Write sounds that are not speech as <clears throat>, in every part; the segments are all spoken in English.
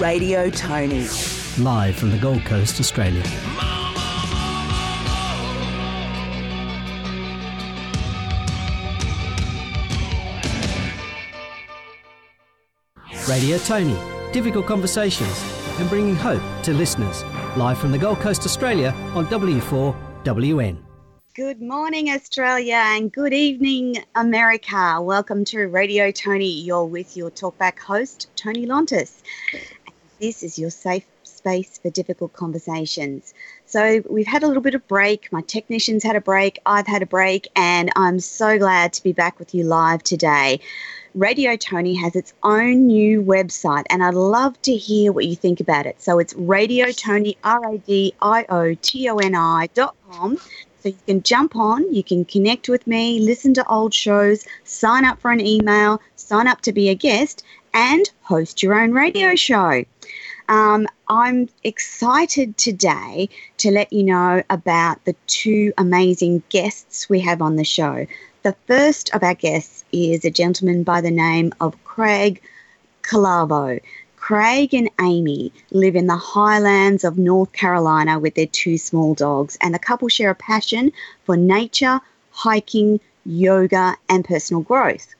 Radio Toni. Live from the Gold Coast, Australia. Radio Toni, difficult conversations and bringing hope to listeners. Live from the Gold Coast, Australia on W4WN. Good morning, Australia, and good evening, America. Welcome to Radio Toni. You're with your talkback host, Toni Lontis. This is your safe space for difficult conversations. So, we've had a little bit of break. My technicians had a break. I've had a break, and I'm so glad to be back with you live today. Radio Toni has its own new website, and I'd love to hear what you think about it. So, it's Radio Toni, R A D I O T O N I dot com. So you can jump on, you can connect with me, listen to old shows, sign up for an email, sign up to be a guest, and host your own radio show. Um, I'm excited today to let you know about the two amazing guests we have on the show. The first of our guests is a gentleman by the name of Craig Calavo. Craig and Amy live in the highlands of North Carolina with their two small dogs, and the couple share a passion for nature, hiking, yoga, and personal growth.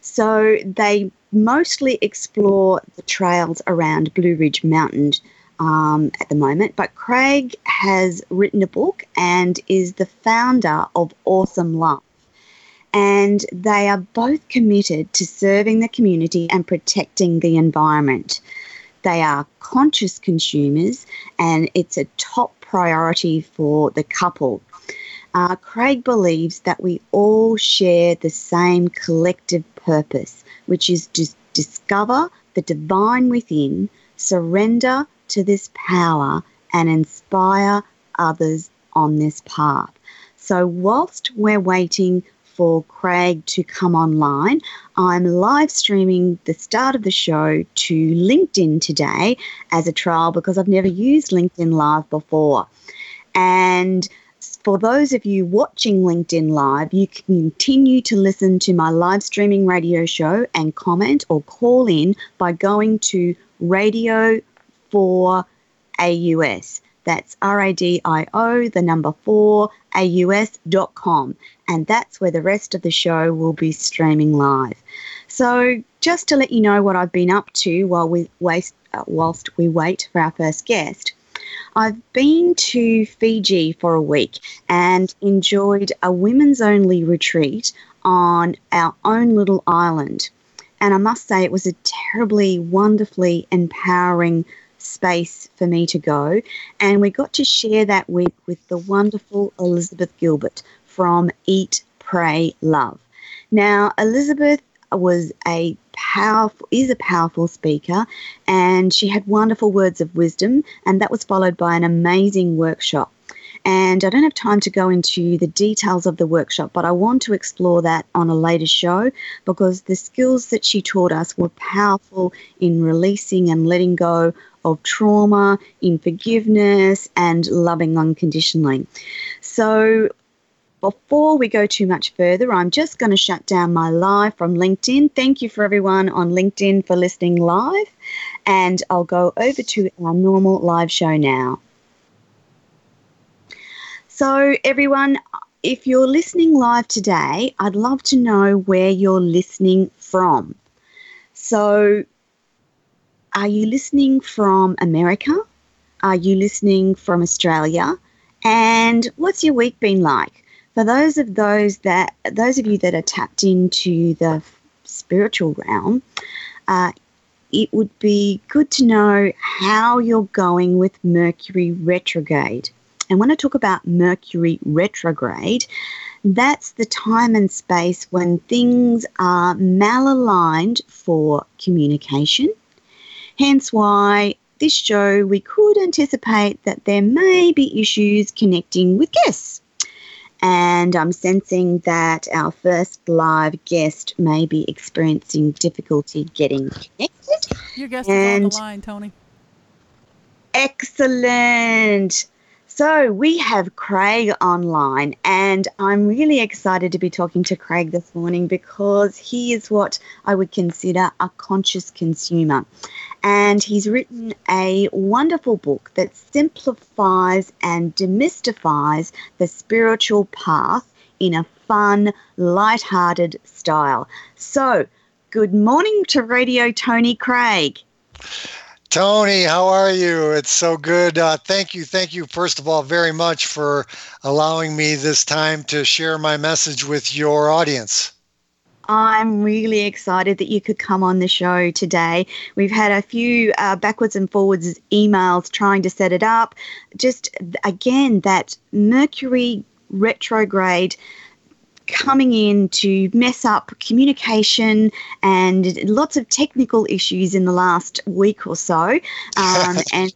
So they mostly explore the trails around Blue Ridge Mountain um, at the moment. But Craig has written a book and is the founder of Awesome Love. And they are both committed to serving the community and protecting the environment. They are conscious consumers, and it's a top priority for the couple. Uh, Craig believes that we all share the same collective purpose, which is to discover the divine within, surrender to this power, and inspire others on this path. So, whilst we're waiting for Craig to come online, I'm live streaming the start of the show to LinkedIn today as a trial because I've never used LinkedIn Live before. And for those of you watching LinkedIn Live, you can continue to listen to my live streaming radio show and comment or call in by going to Radio 4 AUS. That's R A D I O, the number 4 AUS.com. And that's where the rest of the show will be streaming live. So, just to let you know what I've been up to while we waste, uh, whilst we wait for our first guest. I've been to Fiji for a week and enjoyed a women's only retreat on our own little island. And I must say, it was a terribly, wonderfully empowering space for me to go. And we got to share that week with the wonderful Elizabeth Gilbert from Eat, Pray, Love. Now, Elizabeth was a powerful is a powerful speaker and she had wonderful words of wisdom and that was followed by an amazing workshop and I don't have time to go into the details of the workshop, but I want to explore that on a later show because the skills that she taught us were powerful in releasing and letting go of trauma, in forgiveness, and loving unconditionally. So, before we go too much further, I'm just going to shut down my live from LinkedIn. Thank you for everyone on LinkedIn for listening live. And I'll go over to our normal live show now. So, everyone, if you're listening live today, I'd love to know where you're listening from. So, are you listening from America? Are you listening from Australia? And what's your week been like? For those of those that those of you that are tapped into the spiritual realm, uh, it would be good to know how you're going with Mercury retrograde. And when I talk about Mercury retrograde, that's the time and space when things are malaligned for communication. Hence, why this show we could anticipate that there may be issues connecting with guests. And I'm sensing that our first live guest may be experiencing difficulty getting connected. Your guest and is on the line, Toni. Excellent. So we have Craig online, and I'm really excited to be talking to Craig this morning because he is what I would consider a conscious consumer. And he's written a wonderful book that simplifies and demystifies the spiritual path in a fun, light-hearted style. So, good morning to Radio Toni Craig. Toni, how are you? It's so good. Uh, thank you. Thank you, first of all, very much for allowing me this time to share my message with your audience. I'm really excited that you could come on the show today. We've had a few uh, backwards and forwards emails trying to set it up. Just again, that Mercury retrograde coming in to mess up communication and lots of technical issues in the last week or so. Um, <laughs> and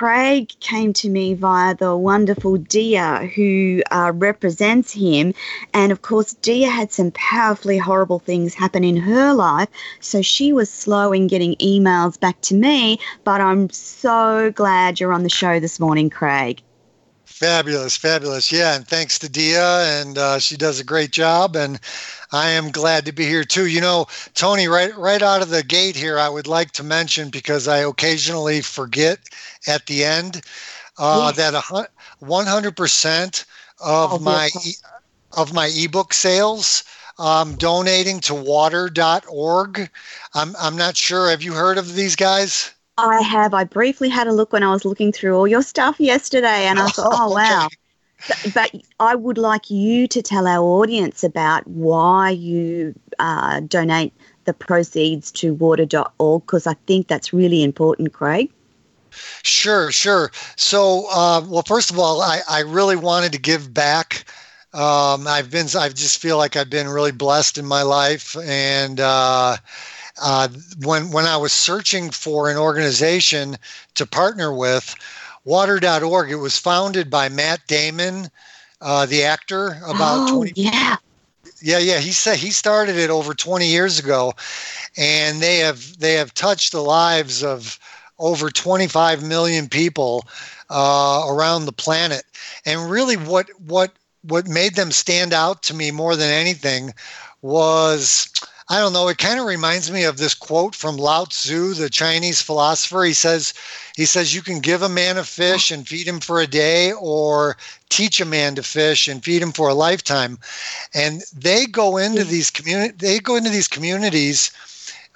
Craig came to me via the wonderful Dia, who uh, represents him. And of course, Dia had some powerfully horrible things happen in her life. So she was slow in getting emails back to me. But I'm so glad you're on the show this morning, Craig. Fabulous, fabulous. Yeah, and thanks to Dia, and uh, she does a great job. And I am glad to be here too. You know, Toni, right right out of the gate here, I would like to mention because I occasionally forget at the end uh, yes. that one hundred percent of oh, my e- of my ebook sales um, donating to water.org. I'm I'm not sure. Have you heard of these guys? I have. I briefly had a look when I was looking through all your stuff yesterday, and I thought, oh, <laughs> wow. But I would like you to tell our audience about why you uh, donate the proceeds to water.org because I think that's really important, Craig. Sure, sure. So, uh, well, first of all, I, I really wanted to give back. Um, I've been, I just feel like I've been really blessed in my life, and uh, uh, when when I was searching for an organization to partner with, Water.org. It was founded by Matt Damon, uh, the actor, about oh, 20. Yeah. Yeah, yeah. He said he started it over 20 years ago, and they have they have touched the lives of over 25 million people uh, around the planet. And really, what what what made them stand out to me more than anything was I don't know. It kind of reminds me of this quote from Lao Tzu, the Chinese philosopher. He says, he says you can give a man a fish and feed him for a day, or teach a man to fish and feed him for a lifetime. And they go into these community, they go into these communities,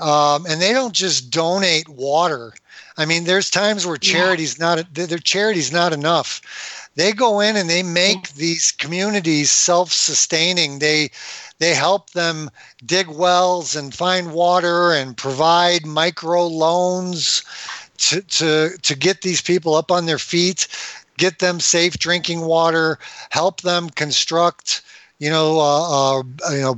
um, and they don't just donate water. I mean, there's times where charity's yeah. not their charity's not enough. They go in and they make these communities self-sustaining. They they help them dig wells and find water and provide micro loans to, to, to get these people up on their feet, get them safe drinking water, help them construct you know, uh, uh, you know,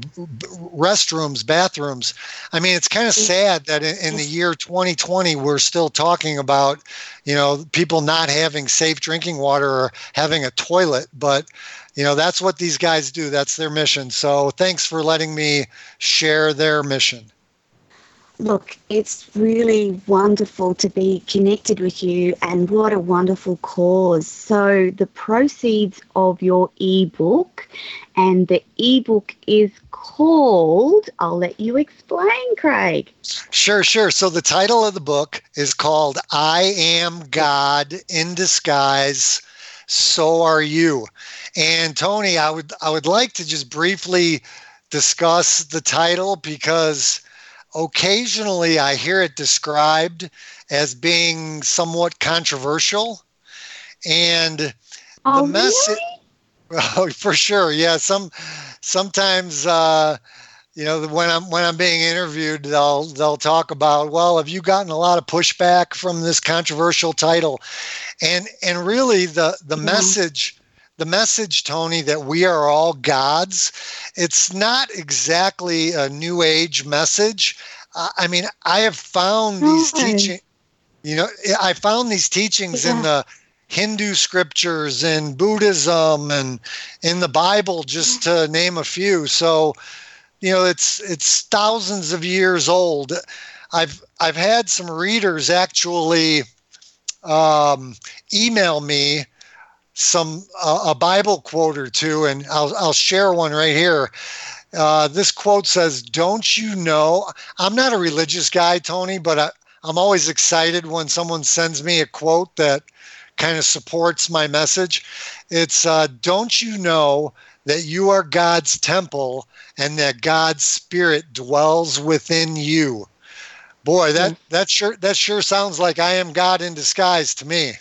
restrooms, bathrooms. I mean, it's kind of sad that in, in, the year 2020 we're still talking about, you know, people not having safe drinking water or having a toilet. But you know that's what these guys do. That's their mission. So thanks for letting me share their mission. Look it's really wonderful to be connected with you and what a wonderful cause. So the proceeds of your ebook and the ebook is called i'll let you explain craig. Sure sure. So the title of the book is called i am god in disguise so are you. And Toni, I would I would like to just briefly discuss the title because occasionally I hear it described as being somewhat controversial. And oh, the message, really? <laughs> oh, for sure. Yeah. Some, sometimes, uh, you know, when I'm when I'm being interviewed, they'll they'll talk about, well, have you gotten a lot of pushback from this controversial title? And and really the the yeah. message the message, Toni, that we are all gods, it's not exactly a new age message. Uh, I mean, I have found these teaching, you know, I found these teachings yeah. in the Hindu scriptures and Buddhism and in the Bible, just to name a few. So, you know, it's it's thousands of years old. I've I've had some readers actually um, email me some uh, a Bible quote or two, and I'll I'll share one right here. Uh, this quote says, "Don't you know?" I'm not a religious guy, Toni, but I, I'm always excited when someone sends me a quote that kind of supports my message. It's, uh, "Don't you know that you are God's temple and that God's Spirit dwells within you?" Boy, that hmm. that sure that sure sounds like I am God in disguise to me.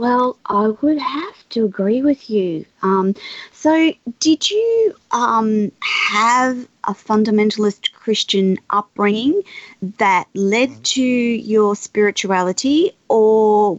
Well, I would have to agree with you. Um, so, did you um, have a fundamentalist Christian upbringing that led mm-hmm. to your spirituality, or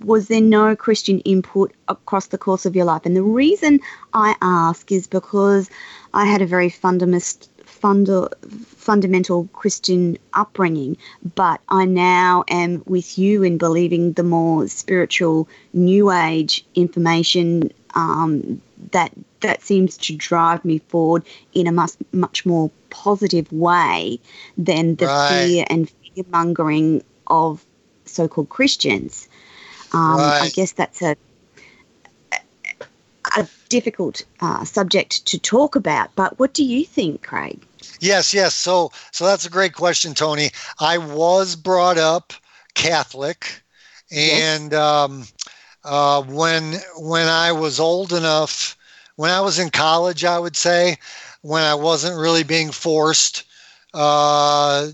was there no Christian input across the course of your life? And the reason I ask is because I had a very fundamentalist funda- fundamental Christian upbringing, but I now am with you in believing the more spiritual New Age information um, that that seems to drive me forward in a much much more positive way than the right. fear and fear mongering of so-called Christians. Um, right. I guess that's a a difficult uh, subject to talk about. But what do you think, Craig? Yes, yes. So, so that's a great question, Toni. I was brought up Catholic, and yes. um, uh, when when I was old enough, when I was in college, I would say, when I wasn't really being forced uh,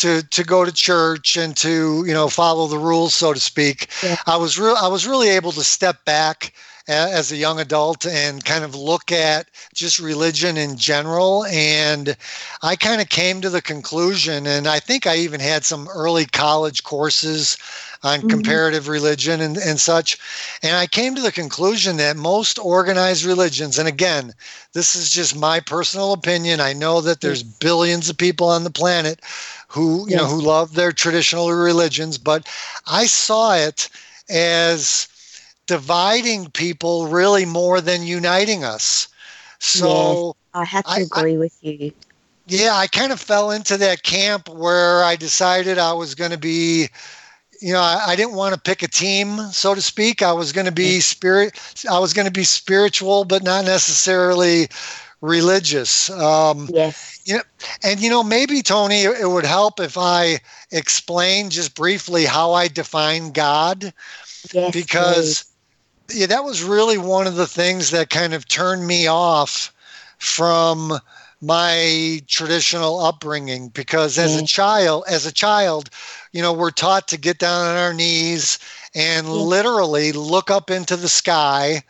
to to go to church and to you know follow the rules, so to speak, yeah. I was real. I was really able to step back as a young adult and kind of look at just religion in general. And I kind of came to the conclusion, and I think I even had some early college courses on mm-hmm. comparative religion and, and such. And I came to the conclusion that most organized religions, and again, this is just my personal opinion. I know that there's billions of people on the planet who, you yes. know, who love their traditional religions, but I saw it as dividing people really more than uniting us. So yes, I have to I, agree I, with you. Yeah, I kind of fell into that camp where I decided I was going to be, you know, I, I, didn't want to pick a team, so to speak. I was going to be spirit. I was going to be spiritual, but not necessarily religious. Um, yes. You know, and you know, maybe Toni, it would help if I explain just briefly how I define God. Yes, because. Please yeah, that was really one of the things that kind of turned me off from my traditional upbringing because as a mm-hmm. child as a child you know we're taught to get down on our knees and mm-hmm. literally look up into the sky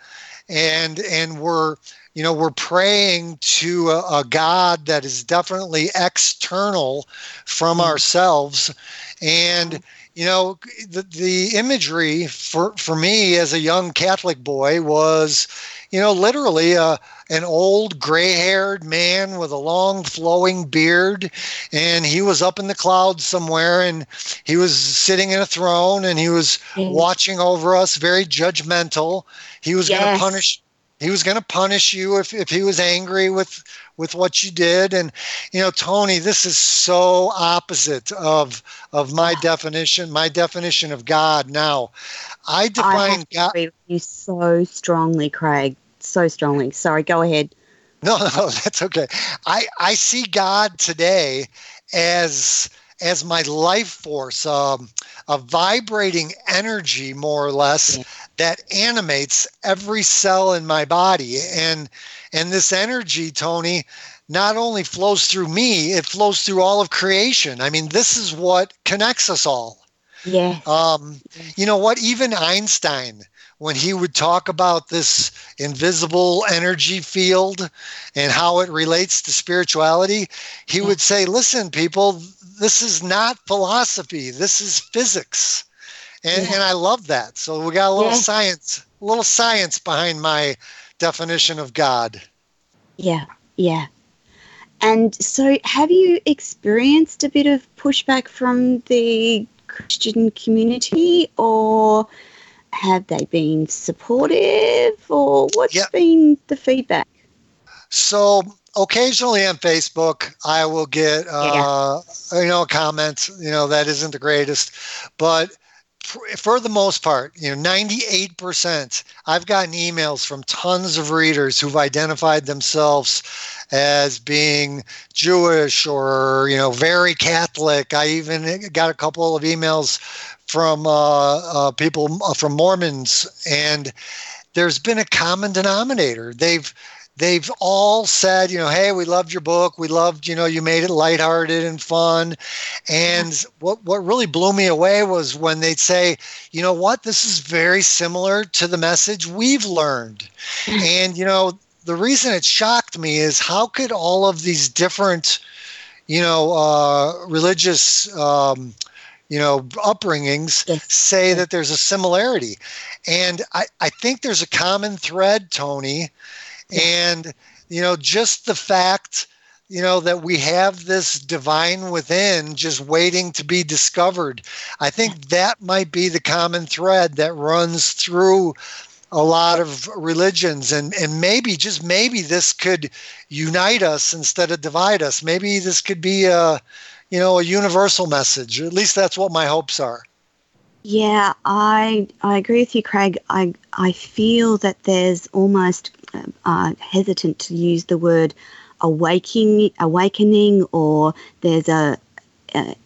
and and we're you know we're praying to a, a god that is definitely external from mm-hmm. ourselves. And you know the, the imagery for, for me as a young catholic boy was you know literally a, an old gray-haired man with a long flowing beard and he was up in the clouds somewhere and he was sitting in a throne and he was mm. watching over us very judgmental. He was yes. going to punish he was going to punish you if, if he was angry with with what you did. And you know toni this is so opposite of of my definition my definition of god. Now i define I god you so strongly craig so strongly sorry go ahead no <laughs> no that's okay i i see god today as as my life force um, a vibrating energy more or less yeah. that animates every cell in my body and and this energy, Toni, not only flows through me, it flows through all of creation. I mean, this is what connects us all. Yeah. Um, you know what? Even Einstein, when he would talk about this invisible energy field and how it relates to spirituality, he would say, listen, people, this is not philosophy, this is physics. And, yeah. and I love that. So we got a little yeah. science, a little science behind my definition of God. Yeah, yeah. And so, have you experienced a bit of pushback from the Christian community, or have they been supportive, or what's yep. been the feedback? So, occasionally on Facebook, I will get, uh, yeah. you know, comments, you know, that isn't the greatest, but for the most part, you know, 98%, I've gotten emails from tons of readers who've identified themselves as being Jewish or, you know, very Catholic. I even got a couple of emails from uh, uh, people uh, from Mormons, and there's been a common denominator. They've they've all said, you know, hey, we loved your book. We loved, you know, you made it lighthearted and fun. And what what really blew me away was when they'd say, you know what, this is very similar to the message we've learned. and you know, the reason it shocked me is how could all of these different, you know, uh, religious um, you know upbringings say that there's a similarity and I, I think there's a common thread toni and, you know, just the fact, you know, that we have this divine within just waiting to be discovered. I think that might be the common thread that runs through a lot of religions. And and maybe just maybe this could unite us instead of divide us. Maybe this could be a you know a universal message. At least that's what my hopes are. Yeah i i agree with you craig. I i feel that there's almost uh, hesitant to use the word awakening, awakening, or there's a, a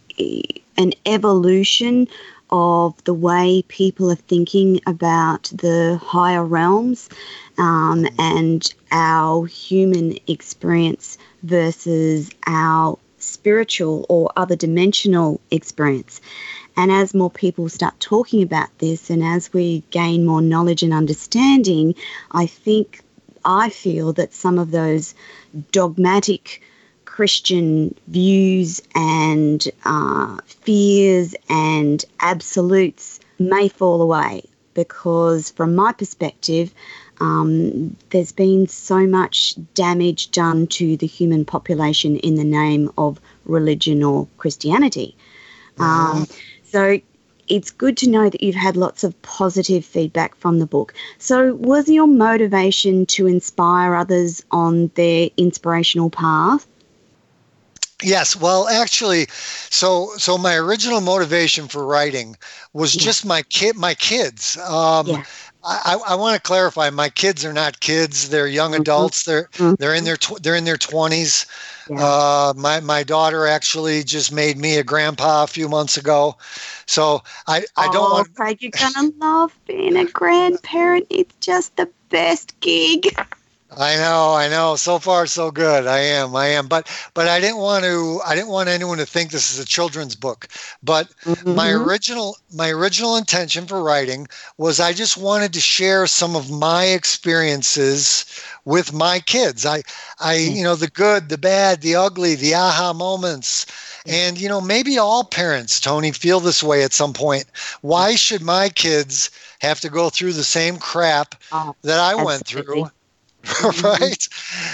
an evolution of the way people are thinking about the higher realms um, and our human experience versus our spiritual or other dimensional experience. And as more people start talking about this and as we gain more knowledge and understanding, I think I feel that some of those dogmatic Christian views and uh, fears and absolutes may fall away because, from my perspective, um, there's been so much damage done to the human population in the name of religion or Christianity. Um, so it's good to know that you've had lots of positive feedback from the book. So, was your motivation to inspire others on their inspirational path? Yes, well, actually, so so my original motivation for writing was yeah. just my kid, my kids. Um, yeah. I, I want to clarify. My kids are not kids; they're young mm-hmm. adults. They're mm-hmm. they're in their tw- they're in their twenties. Yeah. Uh, my my daughter actually just made me a grandpa a few months ago, so I I don't want. Craig, you're gonna love being a grandparent. It's just the best gig. <laughs> I know, I know. So far, so good. I am, I am. But, but I didn't want to. I didn't want anyone to think this is a children's book. But mm-hmm. my original, my original intention for writing was I just wanted to share some of my experiences with my kids. I, I, mm. you know, the good, the bad, the ugly, the aha moments. And you know, maybe all parents, Toni, feel this way at some point. Why should my kids have to go through the same crap oh, that I went through? <laughs> Right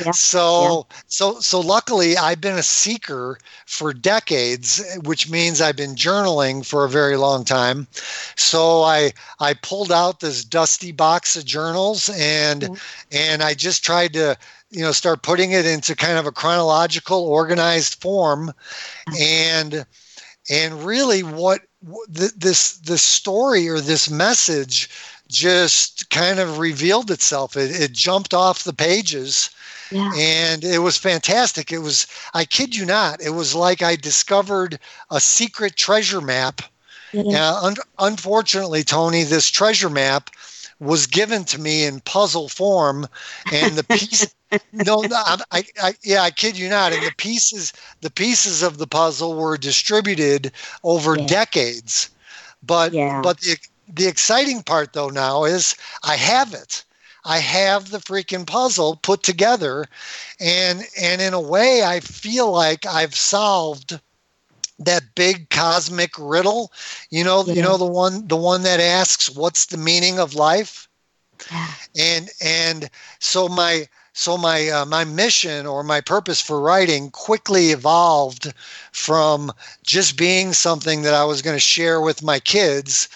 yeah. so yeah. so so luckily i've been a seeker for decades which means i've been journaling for a very long time so i i pulled out this dusty box of journals and mm-hmm. and i just tried to you know start putting it into kind of a chronological organized form mm-hmm. and and really what this this story or this message just kind of revealed itself. It, it jumped off the pages. Yeah. And it was fantastic. It was, I kid you not, it was like I discovered a secret treasure map. Yeah. Uh, un- unfortunately, Toni, this treasure map was given to me in puzzle form, and the piece. <laughs> no, no I, I, yeah, I kid you not. And the pieces, the pieces of the puzzle were distributed over yeah. decades. But yeah. but the the exciting part though now is I have it. I have the freaking puzzle put together, and and in a way, I feel like I've solved that big cosmic riddle you know yeah. you know the one the one that asks what's the meaning of life yeah. and and so my so my uh, my mission or my purpose for writing quickly evolved from just being something that I was going to share with my kids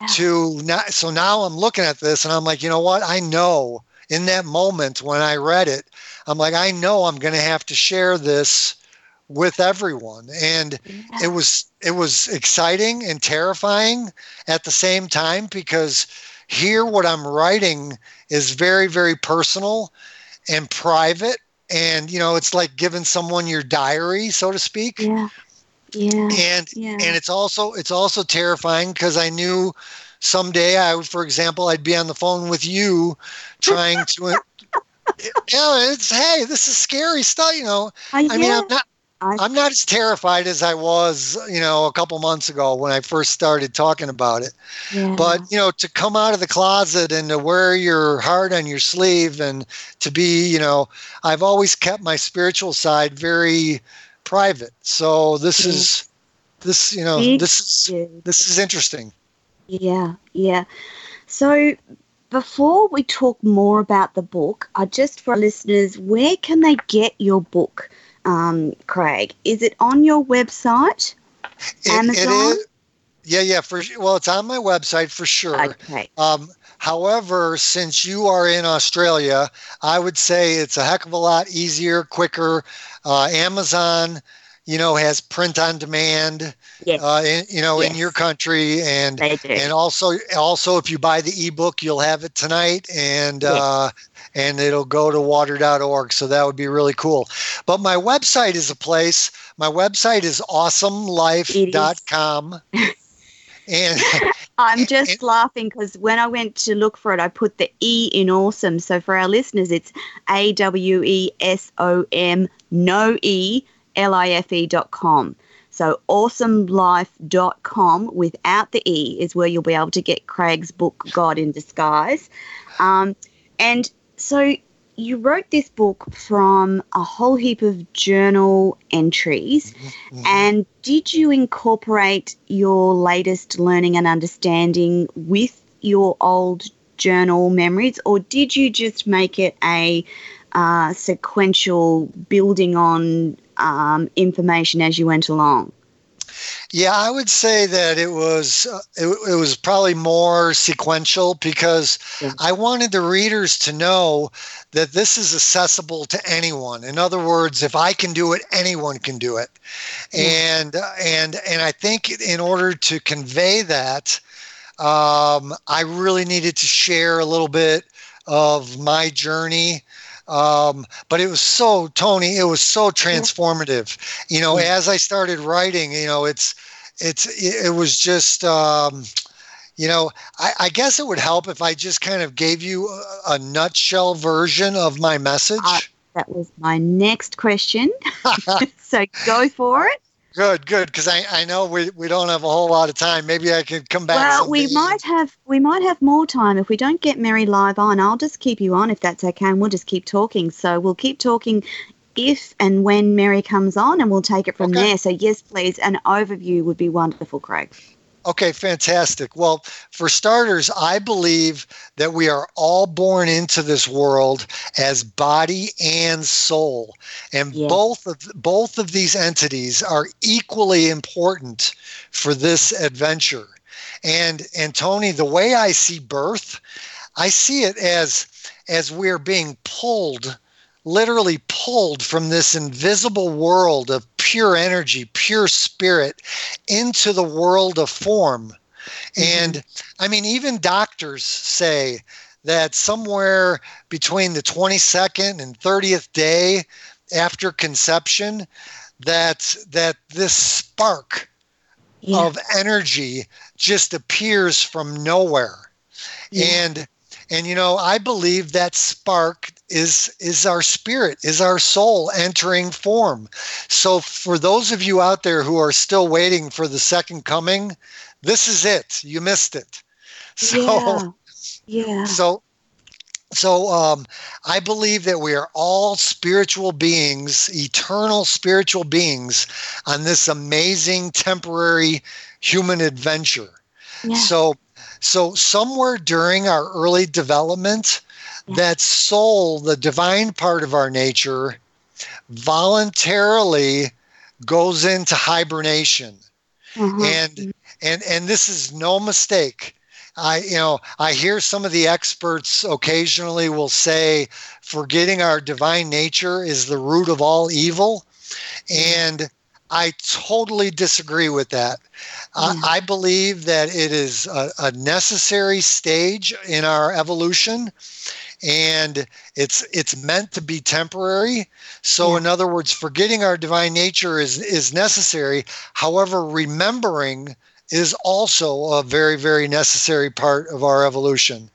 yeah. to now so now I'm looking at this and I'm like you know what I know in that moment when I read it I'm like I know I'm going to have to share this with everyone. And yeah. it was it was exciting and terrifying at the same time because here what i'm writing is very very personal and private. And you know it's like giving someone your diary so to speak. Yeah. Yeah. And yeah. and it's also it's also terrifying because i knew someday i would for example i'd be on the phone with you trying to <laughs> yeah it's hey this is scary stuff you know. Uh, i mean i'm not I'm not as terrified as I was, you know, a couple months ago when I first started talking about it. Yeah. But, you know, to come out of the closet and to wear your heart on your sleeve and to be, you know, I've always kept my spiritual side very private. So this is this, you know, this is this is interesting. Yeah, yeah. So before we talk more about the book, I just for our listeners, where can they get your book? Um, Craig. Is it on your website? It, Amazon? It. Yeah, yeah. For well, it's on my website for sure. Okay. Um, however, since you are in Australia, I would say it's a heck of a lot easier, quicker. Uh, Amazon, you know, has print on demand. Yes. Uh, in, you know, yes. in your country, and and also also if you buy the ebook, you'll have it tonight, and yes. uh, and it'll go to water.org. So that would be really cool. But my website is a place. My website is awesomelife.com. and <laughs> I'm just and, laughing because when I went to look for it, I put the E in awesome. So for our listeners, it's A W E S O M, no E, L I F E dot com. So awesomelife.com without the E is where you'll be able to get Craig's book, God in Disguise. Um, and so you wrote this book from a whole heap of journal entries. Mm-hmm. mm-hmm. And did you incorporate your latest learning and understanding with your old journal memories, or did you just make it a uh, sequential building on um, information as you went along? Yeah, I would say that it was uh, it, it, was probably more sequential because yeah. I wanted the readers to know that this is accessible to anyone. In other words, if I can do it, anyone can do it. Yeah. And and and I think in order to convey that, um, I really needed to share a little bit of my journey um, but it was so Toni, it was so transformative. You know, as I started writing, you know, it's it's it was just um, you know, I, I, guess it would help if I just kind of gave you a, a nutshell version of my message. Uh, that was my next question. <laughs> so go for it. Good, good, because I, I know we, we don't have a whole lot of time. Maybe I could come back. Well, we might have we might have more time if we don't get Mary live on. I'll just keep you on if that's okay, and we'll just keep talking. So we'll keep talking if and when Mary comes on, and we'll take it from okay. there. So yes, please, an overview would be wonderful, Craig. Okay, fantastic. Well, for starters, I believe that we are all born into this world as body and soul, and yeah. both of both of these entities are equally important for this adventure. And and Tony, the way I see birth, I see it as as we're being pulled literally pulled from this invisible world of pure energy, pure spirit into the world of form. Mm-hmm. And I mean, even doctors say that somewhere between the 22nd and 30th day after conception, that that this spark yeah. of energy just appears from nowhere. Yeah. And and you know i believe that spark is is our spirit is our soul entering form so for those of you out there who are still waiting for the second coming this is it you missed it <laughs> so yeah. yeah. so so um, I believe that we are all spiritual beings, eternal spiritual beings on this amazing temporary human adventure. Yeah. So so somewhere during our early development. That soul, the divine part of our nature, voluntarily goes into hibernation. Mm-hmm. And and and this is no mistake. I you know, I hear some of the experts occasionally will say forgetting our divine nature is the root of all evil. And I totally disagree with that. Mm. I believe that it is a, a, necessary stage in our evolution, and it's it's meant to be temporary. So, yeah. in other words, forgetting our divine nature is is necessary. However, remembering is also a very very necessary part of our evolution.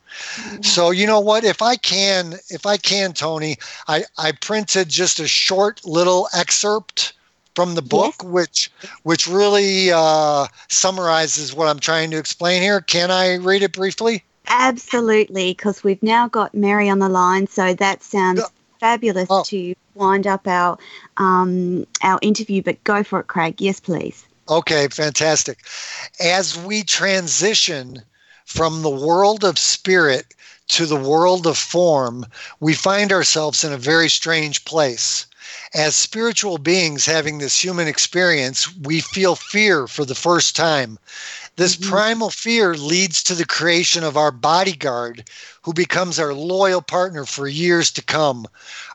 So you know what? If I can, if I can, Toni, I I printed just a short little excerpt from the book, yes. which which really uh, summarizes what I'm trying to explain here. Can I read it briefly? Absolutely, because we've now got Mary on the line, so that sounds fabulous oh. to wind up our um, our interview. But go for it, Craig. Yes, please. Okay, fantastic. As we transition from the world of spirit to the world of form, we find ourselves in a very strange place as spiritual beings having this human experience, we feel fear for the first time. This mm-hmm. primal fear leads to the creation of our bodyguard, who becomes our loyal partner for years to come.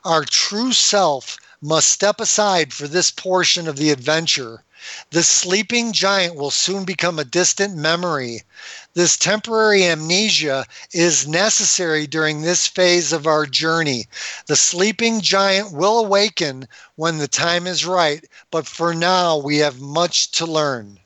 Our true self must step aside for this portion of the adventure. The sleeping giant will soon become a distant memory. This temporary amnesia is necessary during this phase of our journey. The sleeping giant will awaken when the time is right, but for now we have much to learn.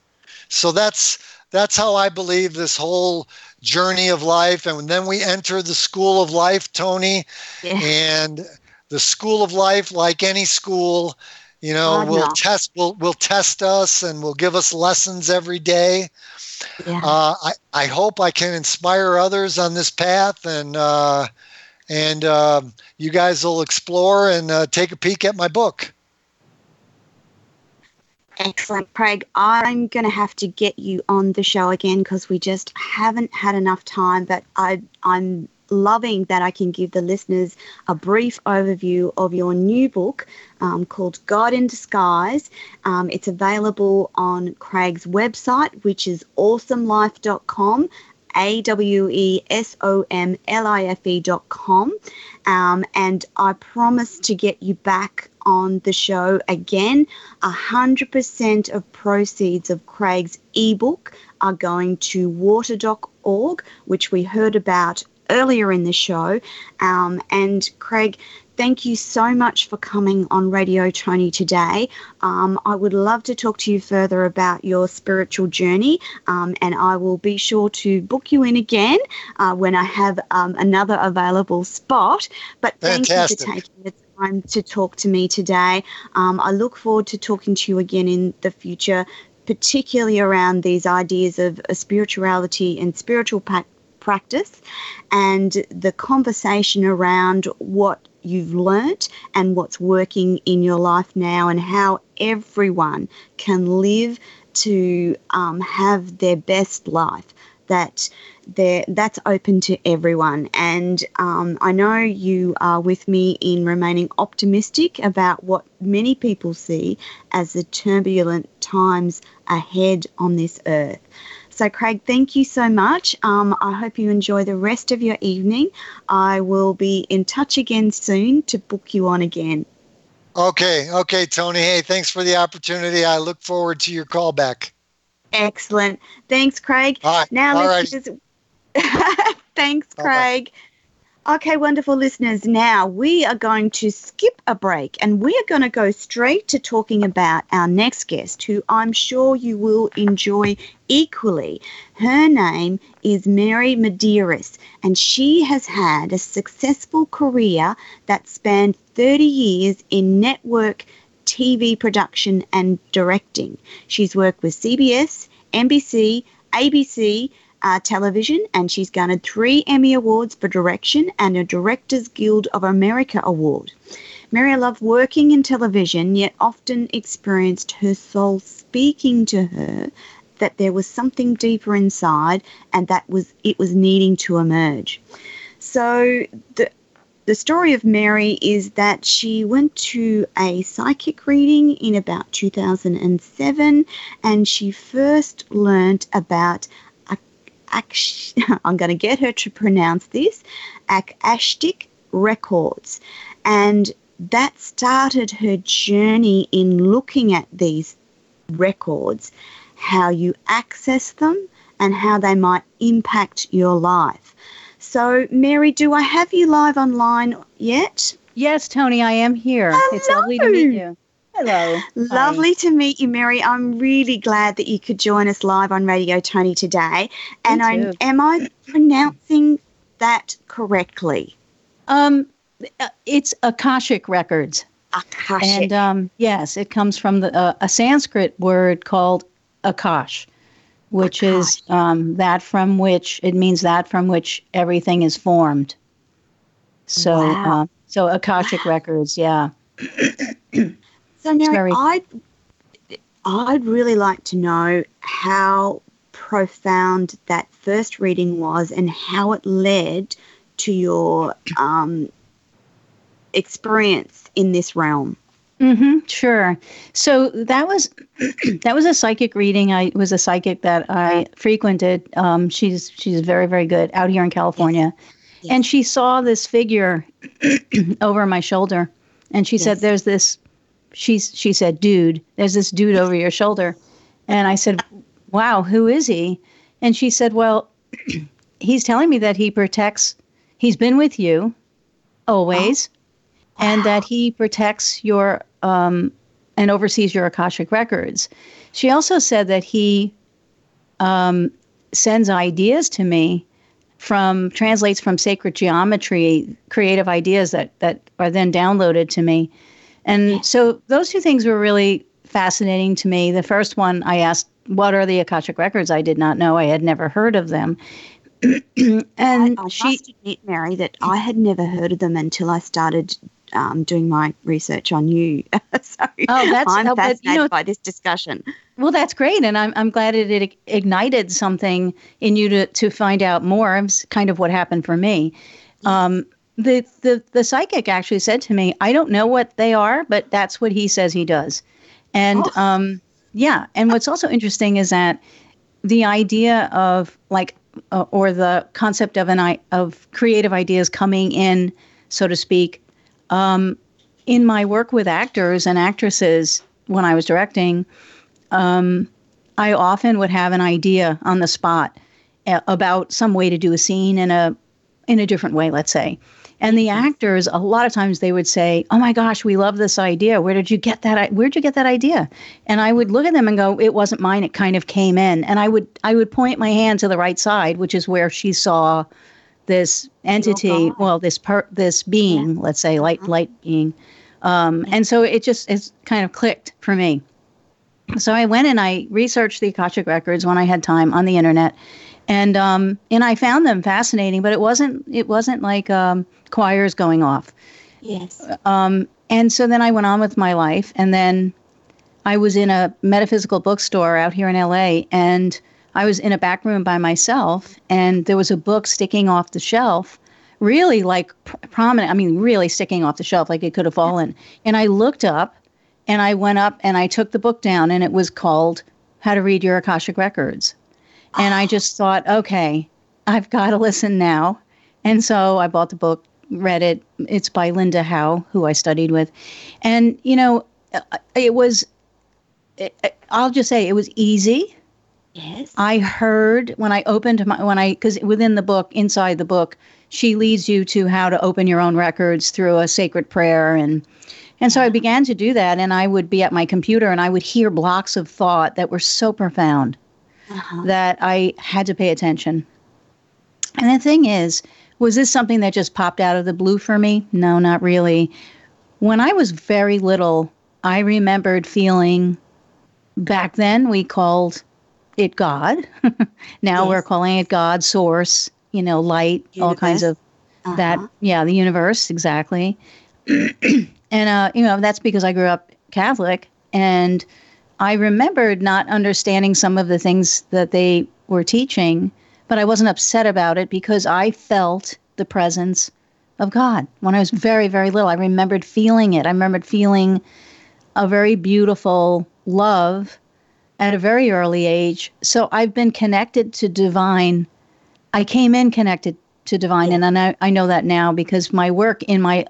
So that's that's how I believe this whole journey of life and then we enter the school of life, Toni. Yeah. And the school of life like any school you know, will no. test will will test us and will give us lessons every day. Yeah. Uh, I I hope I can inspire others on this path, and uh, and uh, you guys will explore and uh, take a peek at my book. Excellent, Craig. I'm going to have to get you on the show again because we just haven't had enough time. But I I'm loving that I can give the listeners a brief overview of your new book um, called God in Disguise. Um, it's available on Craig's website, which is awesomelife.com. A W E S O M L I F E dot com. Um, and I promise to get you back on the show again. 100% of proceeds of Craig's ebook are going to water.org, which we heard about earlier in the show. Um, and Craig, thank you so much for coming on Radio Toni today. Um, I would love to talk to you further about your spiritual journey, um, and I will be sure to book you in again uh, when I have um, another available spot. But thank Fantastic. you for taking the time to talk to me today. Um, I look forward to talking to you again in the future particularly around these ideas of spirituality and spiritual practice and the conversation around what you've learnt and what's working in your life now and how everyone can live to um, have their best life that that's open to everyone and um, i know you are with me in remaining optimistic about what many people see as the turbulent times ahead on this earth so, Craig, thank you so much. Um, I hope you enjoy the rest of your evening. I will be in touch again soon to book you on again. Okay, okay, Toni. Hey, thanks for the opportunity. I look forward to your call back. Excellent. Thanks, Craig. All right. Now All let's just... <laughs> Thanks, Craig. Bye-bye. Okay, wonderful listeners. Now we are going to skip a break and we are going to go straight to talking about our next guest, who I'm sure you will enjoy equally. Her name is Mary Medeiros, and she has had a successful career that spanned 30 years in network TV production and directing. She's worked with CBS, NBC, ABC, uh, television, and she's garnered three Emmy Awards for direction and a Directors Guild of America Award. Mary loved working in television, yet often experienced her soul speaking to her that there was something deeper inside and that was it was needing to emerge. So the the story of Mary is that she went to a psychic reading in about 2007 and she first learnt about <laughs> I'm going to get her to pronounce this, Akashic Records. And that started her journey in looking at these records, how you access them, and how they might impact your life. So, Mary, do I have you live online yet? Yes, Toni, I am here. Hello. It's lovely to meet you. Hello. Lovely Hi. to meet you, Mary. I'm really glad that you could join us live on Radio Toni today. And I, am I pronouncing that correctly? Um, uh, it's Akashic Records. Akashic. And um, yes, it comes from the, uh, a Sanskrit word called Akash, which is um, that from which it means that from which everything is formed. So, wow. uh, so Akashic wow. Records, yeah. <clears throat> So, Mary, very... I'd, I'd really like to know how profound that first reading was and how it led to your um, experience in this realm. Mm-hmm, sure. So that was <clears throat> that was a psychic reading. I was a psychic that I frequented. Um, she's she's very very good out here in California, yes. Yes. and she saw this figure <clears throat> over my shoulder, and she yes. said, "There's this she's she said, "Dude, there's this dude over your shoulder," and I said, "Wow, who is he?" And she said, "Well, <clears throat> he's telling me that he protects. He's been with you always, wow. and that he protects your um, and oversees your akashic records." She also said that he um, sends ideas to me from translates from sacred geometry creative ideas that that are then downloaded to me and so those two things were really fascinating to me. The first one, I asked, What are the Akashic Records? I did not know. I had never heard of them. <clears throat> and I, I she, must admit, Mary, that I had never heard of them until I started um, doing my research on you. <laughs> so oh, that's, I'm oh, fascinated you know, by this discussion. Well, that's great, and I'm I'm glad it, it ignited something in you to to find out more. It's kind of what happened for me. Um, the, the the psychic actually said to me, "I don't know what they are, but that's what he says he does." And oh. um, yeah, and what's also interesting is that the idea of like uh, or the concept of an I- of creative ideas coming in, so to speak, um, in my work with actors and actresses when I was directing, um, I often would have an idea on the spot uh, about some way to do a scene in a in a different way, let's say. And the actors, a lot of times they would say, "Oh my gosh, we love this idea. Where did you get that? Where'd you get that idea?" And I would look at them and go, "It wasn't mine. It kind of came in." And I would I would point my hand to the right side, which is where she saw this entity, well, this part, this being, yeah. let's say, light uh-huh. light being. Um, and so it just it's kind of clicked for me. So I went and I researched the Akashic records when I had time on the internet, and um, and I found them fascinating. But it wasn't it wasn't like um, choirs going off. Yes. Um, and so then I went on with my life, and then I was in a metaphysical bookstore out here in LA, and I was in a back room by myself, and there was a book sticking off the shelf, really like pr- prominent. I mean, really sticking off the shelf, like it could have fallen. And I looked up, and I went up and I took the book down, and it was called How to Read Your Akashic Records. And I just thought, okay, I've got to listen now. And so I bought the book, read it. It's by Linda Howe, who I studied with. And, you know, uh, it was, I'll just say it was easy. Yes. I heard when I opened my, when I, because within the book, inside the book, she leads you to how to open your own records through a sacred prayer and and so I began to do that and I would be at my computer and I would hear blocks of thought that were so profound uh-huh. that I had to pay attention. And the thing is, was this something that just popped out of the blue for me? No, not really. When I was very little, I remembered feeling back then we called it God. <laughs> now yes. we're calling it God, source, you know, light, universe. all kinds of uh-huh. that. Yeah, the universe, exactly. <clears throat> and, uh, you know, that's because I grew up Catholic. And I remembered not understanding some of the things that they were teaching, but I wasn't upset about it because I felt the presence of God when I was very, very little. I remembered feeling it. I remembered feeling a very beautiful love at a very early age. So I've been connected to divine. I came in connected to divine, and I, I know that now because my work in my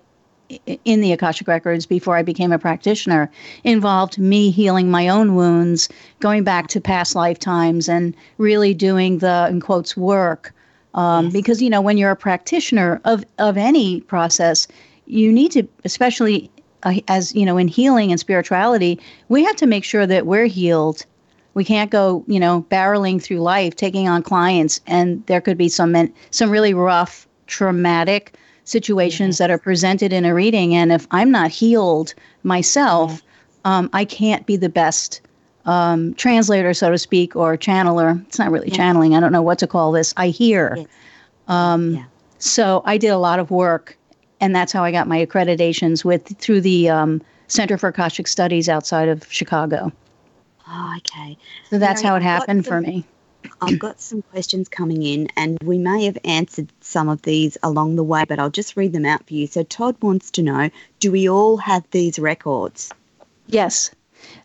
in the Akashic Records before I became a practitioner involved me healing my own wounds, going back to past lifetimes, and really doing the in quotes work. Um, yes. Because you know, when you're a practitioner of of any process, you need to, especially uh, as you know, in healing and spirituality, we have to make sure that we're healed we can't go, you know, barreling through life taking on clients and there could be some some really rough, traumatic situations that are presented in a reading and if I'm not healed myself, um, I can't be the best um, translator, so to speak, or channeler. It's not really channeling. I don't know what to call this. I hear. Yes. Um, yeah. So I did a lot of work, and that's how I got my accreditations with through the um, Center for Akashic Studies outside of Chicago. Oh, okay. So that's Mary, how it happened some, for me. I've got some questions coming in, and we may have answered some of these along the way, but I'll just read them out for you. So, Todd wants to know do we all have these records? Yes.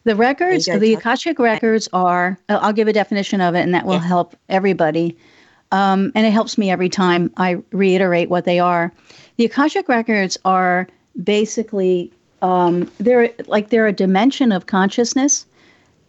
The records, go, the Todd. Akashic records are, I'll give a definition of it, and that will yes. help everybody. Um, and it helps me every time I reiterate what they are. The Akashic records are basically um, they're like they're a dimension of consciousness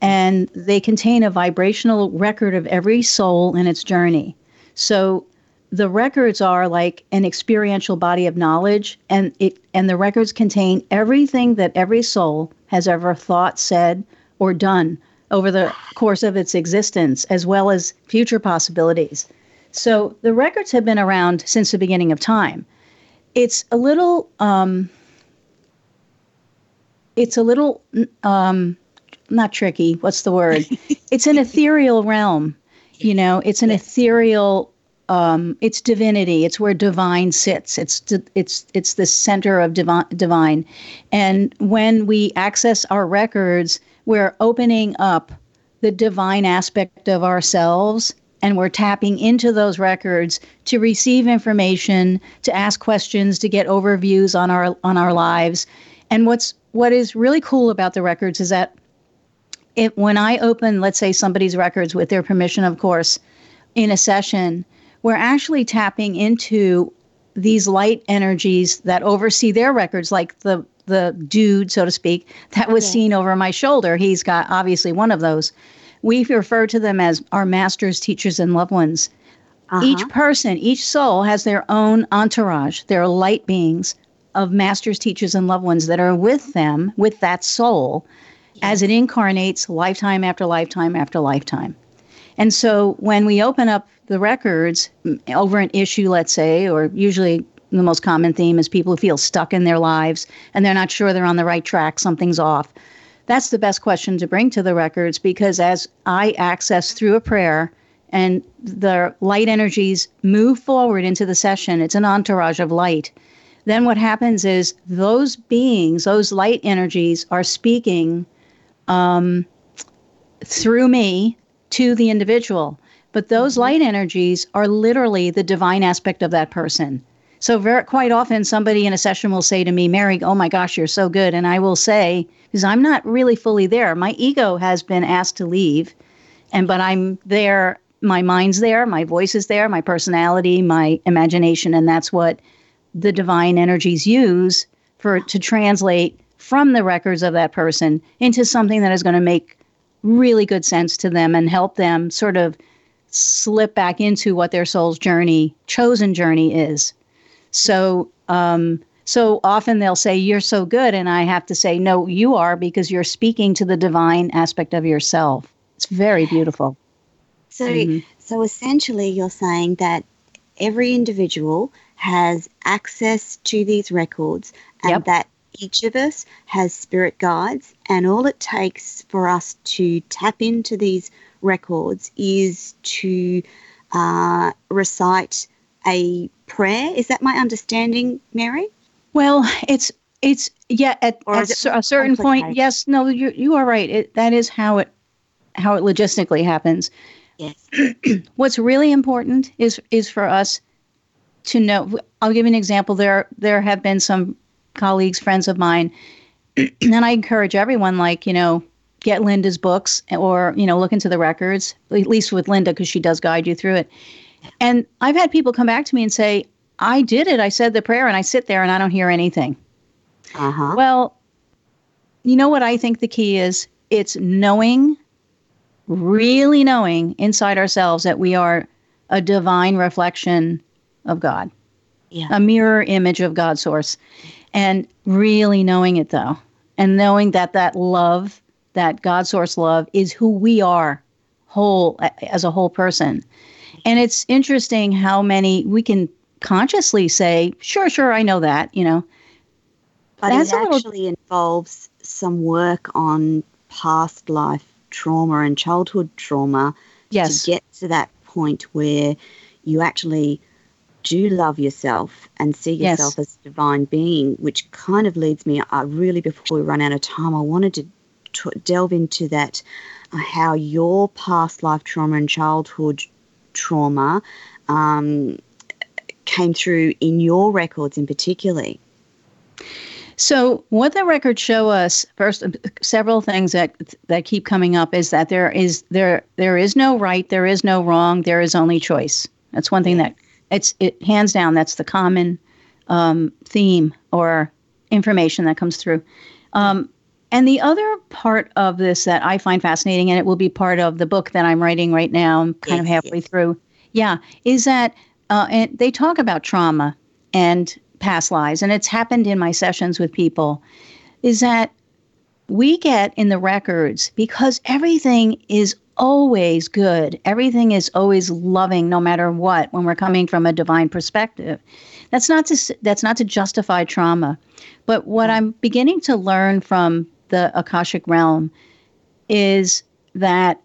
and they contain a vibrational record of every soul in its journey. So the records are like an experiential body of knowledge and it and the records contain everything that every soul has ever thought, said, or done over the course of its existence as well as future possibilities. So the records have been around since the beginning of time. It's a little um, it's a little um, not tricky. What's the word? <laughs> it's an ethereal realm. You know, it's an ethereal. Um, it's divinity. It's where divine sits. It's it's it's the center of divine. Divine, and when we access our records, we're opening up the divine aspect of ourselves and we're tapping into those records to receive information to ask questions to get overviews on our on our lives and what's what is really cool about the records is that it, when I open, let's say, somebody's records with their permission, of course, in a session, we're actually tapping into these light energies that oversee their records, like the the dude, so to speak, that was seen over my shoulder. He's got obviously one of those. We refer to them as our masters, teachers, and loved ones. Uh-huh. Each person, each soul has their own entourage. They're light beings of masters, teachers, and loved ones that are with them, with that soul, as it incarnates lifetime after lifetime after lifetime. And so when we open up the records mm, over an issue, let's say, or usually the most common theme is people who feel stuck in their lives and they're not sure they're on the right track, something's off. That's the best question to bring to the records because as I access through a prayer and the light energies move forward into the session, it's an entourage of light. Then what happens is those beings, those light energies, are speaking um, through me to the individual. But those mm-hmm. light energies are literally the divine aspect of that person. So very quite often somebody in a session will say to me, Mary, oh my gosh, you're so good. And I will say, because I'm not really fully there. My ego has been asked to leave. And but I'm there, my mind's there, my voice is there, my personality, my imagination, and that's what the divine energies use for to translate from the records of that person into something that is going to make really good sense to them and help them sort of slip back into what their soul's journey, chosen journey is. So, um, so often they'll say, You're so good. And I have to say, No, you are because you're speaking to the divine aspect of yourself. It's very beautiful. So, mm-hmm. so essentially, you're saying that every individual has access to these records and yep. that each of us has spirit guides, and all it takes for us to tap into these records is to uh, recite a prayer. Is that my understanding, Mary? Well, it's it's yeah at, at it a certain point. Yes, no, you you are right. It, that is how it how it logistically happens. Yes. <clears throat> What's really important is is for us to know. I'll give you an example. There there have been some colleagues, friends of mine, <clears throat> and I encourage everyone, like you know, get Linda's books or you know, look into the records. At least with Linda, because she does guide you through it. And I've had people come back to me and say, "I did it. I said the prayer, and I sit there and I don't hear anything." Uh-huh. Well, you know what I think the key is? It's knowing really knowing inside ourselves that we are a divine reflection of God, yeah. a mirror image of God's source. And really knowing it though, and knowing that that love, that God source love, is who we are whole as a whole person. And it's interesting how many we can consciously say, sure, sure, I know that, you know. But That's it actually little... involves some work on past life trauma and childhood trauma yes. to get to that point where you actually do love yourself and see yourself yes. as a divine being, which kind of leads me, uh, really, before we run out of time, I wanted to t- delve into that uh, how your past life trauma and childhood trauma um, came through in your records in particular. So, what the records show us first, several things that that keep coming up is that there is there there is no right, there is no wrong, there is only choice. That's one thing that it's it hands down. That's the common um, theme or information that comes through. Um, and the other part of this that I find fascinating, and it will be part of the book that I'm writing right now, I'm kind yes, of halfway yes. through, yeah, is that uh, and they talk about trauma and past lives, and it's happened in my sessions with people, is that we get in the records because everything is always good. Everything is always loving no matter what when we're coming from a divine perspective. That's not to that's not to justify trauma. But what mm. I'm beginning to learn from the Akashic realm is that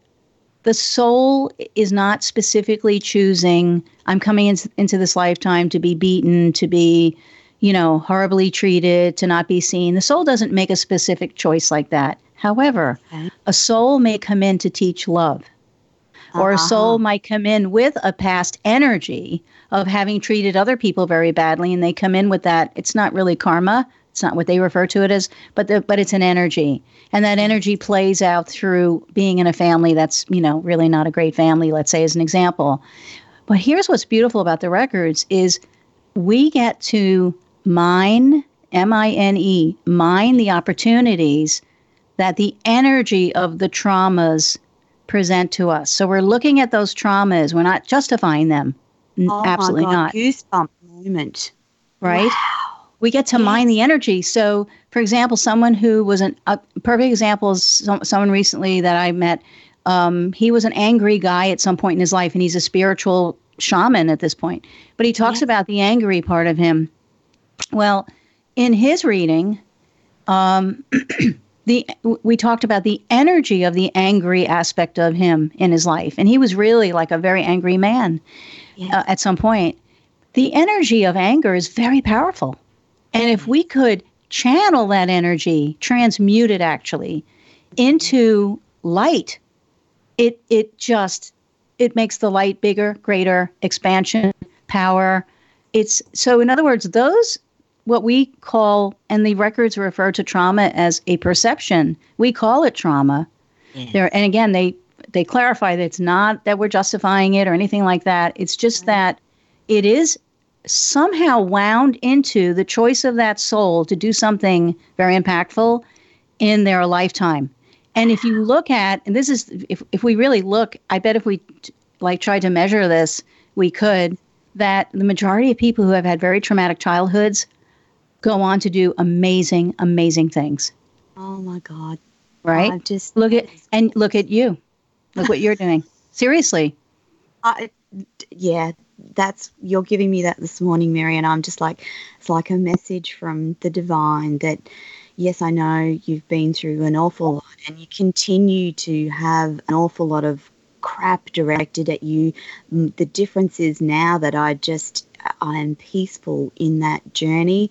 the soul is not specifically choosing i'm coming in, into this lifetime to be beaten to be you know horribly treated to not be seen the soul doesn't make a specific choice like that however okay. a soul may come in to teach love uh-huh. or a uh-huh. soul might come in with a past energy of having treated other people very badly and they come in with that it's not really karma it's not what they refer to it as, but the, but it's an energy, and that energy plays out through being in a family that's you know really not a great family. Let's say as an example. But here's what's beautiful about the records is we get to mine M I N E mine the opportunities that the energy of the traumas present to us. So we're looking at those traumas. We're not justifying them. Oh Absolutely God, not. Goosebump moment. Right. Wow we get to yes. mine the energy. So, for example, someone who was an, a perfect example is some, someone recently that I met. Um, he was an angry guy at some point in his life, and he's a spiritual shaman at this point. But he talks yes. about the angry part of him. Well, in his reading, um, <clears throat> the we talked about the energy of the angry aspect of him in his life, and he was really like a very angry man yes. uh, at some point. The energy of anger is very powerful and if we could channel that energy, transmute it actually into light, it it just it makes the light bigger, greater, expansion, power. It's so in other words, those what we call and the records refer to trauma as a perception. We call it trauma. Yes. There and again they they clarify that it's not that we're justifying it or anything like that. It's just mm. that it is somehow wound into the choice of that soul to do something very impactful in their lifetime. And if you look at, and this is, if, if we really look, I bet if we like tried to measure this, we could that the majority of people who have had very traumatic childhoods go on to do amazing, amazing things. Oh my God. Right? I just look at and look at you. Look what you're doing. <laughs> Seriously. I, yeah, that's you're giving me that this morning, Mary, and I'm just like it's like a message from the divine that yes, I know you've been through an awful lot and you continue to have an awful lot of crap directed at you. Mm, the difference is now that I just I am peaceful in that journey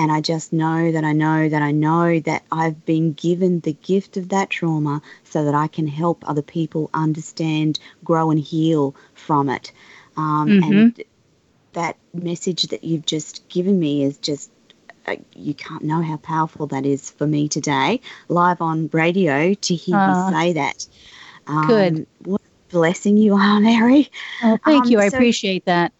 and I just know that I know that I know that I've been given the gift of that trauma so that I can help other people understand, grow and heal from it. Um, mm-hmm. And that message that you've just given me is just uh, you can't know how powerful that is for me today, live on radio to hear uh, you say that. Um, good. What a blessing you are, Mary. Oh, thank um, you. I so, appreciate that.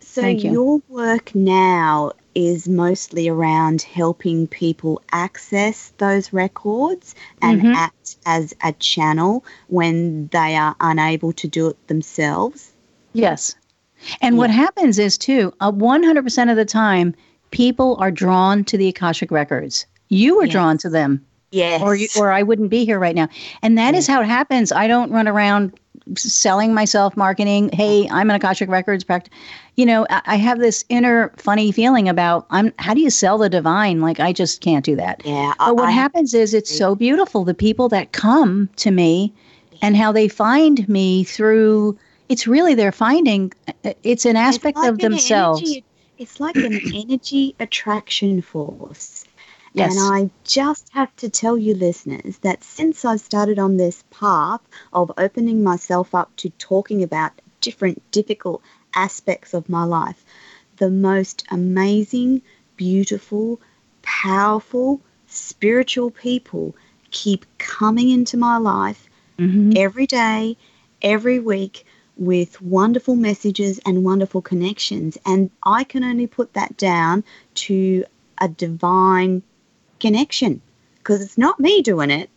So, thank you. your work now is mostly around helping people access those records and mm-hmm. act as a channel when they are unable to do it themselves. Yes. And yeah. what happens is, too, uh, 100% of the time, people are drawn to the Akashic records. You were yes. drawn to them. Yes. Or, you, or I wouldn't be here right now. And that yes. is how it happens. I don't run around selling myself, marketing. Hey, I'm an Akashic Records practice. You know, I, I, have this inner funny feeling about I'm. How do you sell the divine? Like I just can't do that. Yeah. But what I, happens is it's so beautiful. The people that come to me, and how they find me through. It's really they're finding. Uh, it's an aspect it's like of themselves. Energy, it's like an energy attraction force Yes. And I just have to tell you, listeners, that since I started on this path of opening myself up to talking about different difficult aspects of my life, the most amazing, beautiful, powerful, spiritual people keep coming into my life mm-hmm. every day, every week with wonderful messages and wonderful connections. And I can only put that down to a divine connection because it's not me doing it.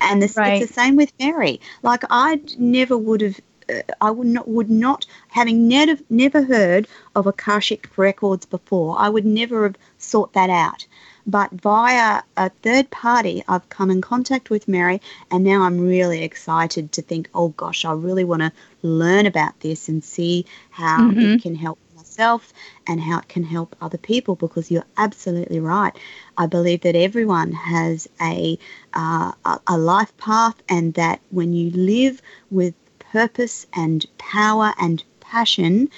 And this, right. it's the same with Mary. Like I never would have, uh, I would not, would not, having never, never heard of Akashic records before, I would never have sought that out. But via a third party, I've come in contact with Mary, and now I'm really excited to think, oh gosh, I really want to learn about this and see how mm-hmm. it can help myself and how it can help other people because you're absolutely right. I believe that everyone has a, uh, a life path and that when you live with purpose and power and passion,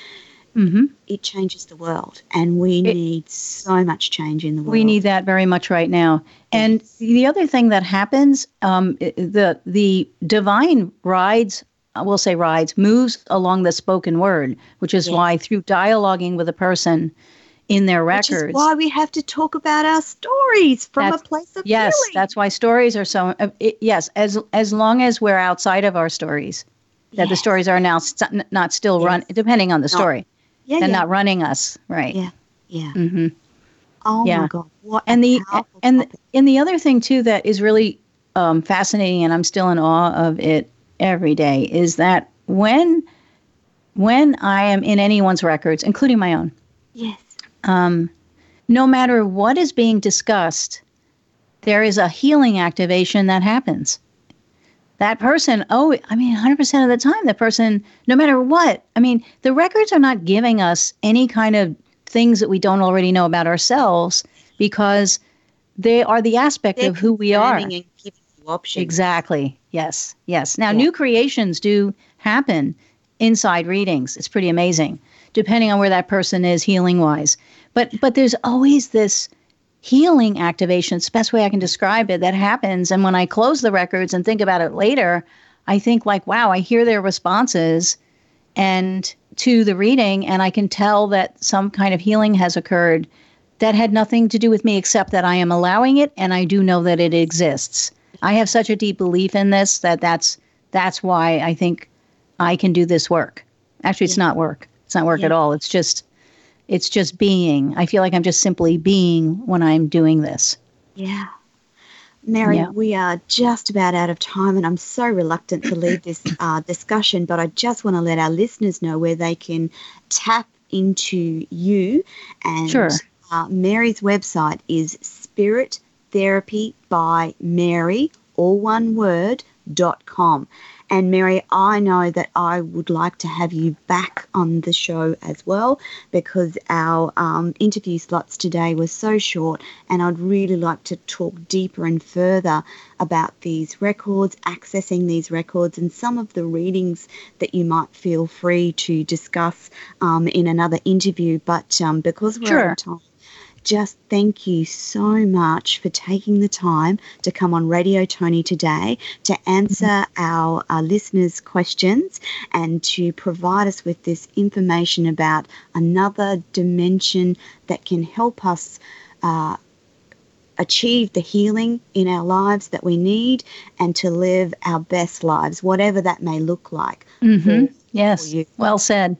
Mm-hmm. it changes the world. And we it, need so much change in the world. We need that very much right now. And yes. the other thing that happens, um, the the divine rides I will say rides, moves along the spoken word, which is yes. why through dialoguing with a person in their records. Which is why we have to talk about our stories from a place of yes, that's why stories are so. Uh, it, yes, as as long as we're outside of our stories, that yes. the stories are now st- not still yes. run, depending on the story, yeah, and yeah. not running us, right? Yeah, yeah. Mm-hmm. Oh yeah. my god! What and the and the, and the other thing too that is really um, fascinating, and I'm still in awe of it every day is that when when I am in anyone's records, including my own, yes, um, no matter what is being discussed, there is a healing activation that happens. That person, oh, I mean, 100% of the time, the person, no matter what, I mean, the records are not giving us any kind of things that we don't already know about ourselves because they are the aspect They're of who we are. Exactly. Yes, yes. Now, yeah. new creations do happen inside readings. It's pretty amazing, depending on where that person is healing wise. But but there's always this healing activation. It's the best way I can describe it. That happens, and when I close the records and think about it later, I think like, wow, I hear their responses, and to the reading, and I can tell that some kind of healing has occurred that had nothing to do with me except that I am allowing it, and I do know that it exists. I have such a deep belief in this that that's that's why I think I can do this work. Actually, it's yeah. not work. It's not work yeah. at all. It's just it's just being. I feel like I'm just simply being when I'm doing this. Yeah. Mary, Yeah. we are just about out of time, and I'm so reluctant to leave this <coughs> uh, discussion, but I just want to let our listeners know where they can tap into you. And Sure. uh, Mary's website is Spirit Therapy by Mary, all one word, dot com. And Mary, I know that I would like to have you back on the show as well because our um, interview slots today were so short, and I'd really like to talk deeper and further about these records, accessing these records, and some of the readings that you might feel free to discuss um, in another interview. But um, because we're out of time, just thank you so much for taking the time to come on Radio Toni today to answer our, our listeners' questions and to provide us with this information about another dimension that can help us. Uh, achieve the healing in our lives that we need and to live our best lives, whatever that may look like. hmm Yes. Well said.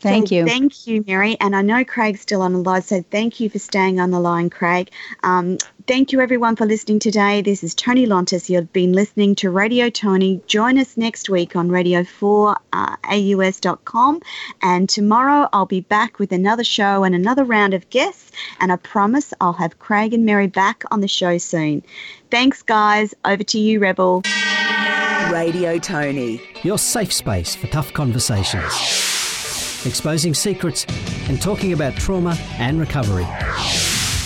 Thank So you. Thank you, Mary. And I know Craig's still on the line, so thank you for staying on the line, Craig. Um, thank you, everyone, for listening today. This is Toni Lontis. You've been listening to Radio Toni. Join us next week on radio4aus.com. And tomorrow I'll be back with another show and another round of guests. And I promise I'll have Craig and Mary back on the show soon. Thanks, guys. Over to you, Rebel. Radio Toni. Your safe space for tough conversations. Exposing secrets and talking about trauma and recovery.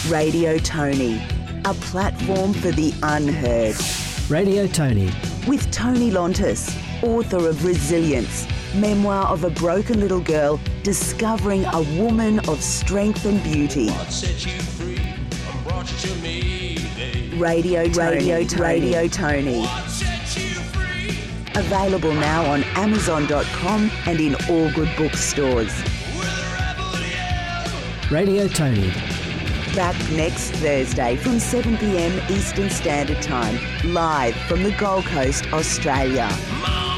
Radio Toni. A platform for the unheard. Radio Toni. With Toni Lontis, author of Resilience, memoir of a broken little girl discovering a woman of strength and beauty. Radio Toni. Radio Toni. Radio Toni. Available now on Amazon.com and in all good bookstores. Radio Toni. Back next Thursday from 7 pm Eastern Standard Time, live from the Gold Coast, Australia. Mom,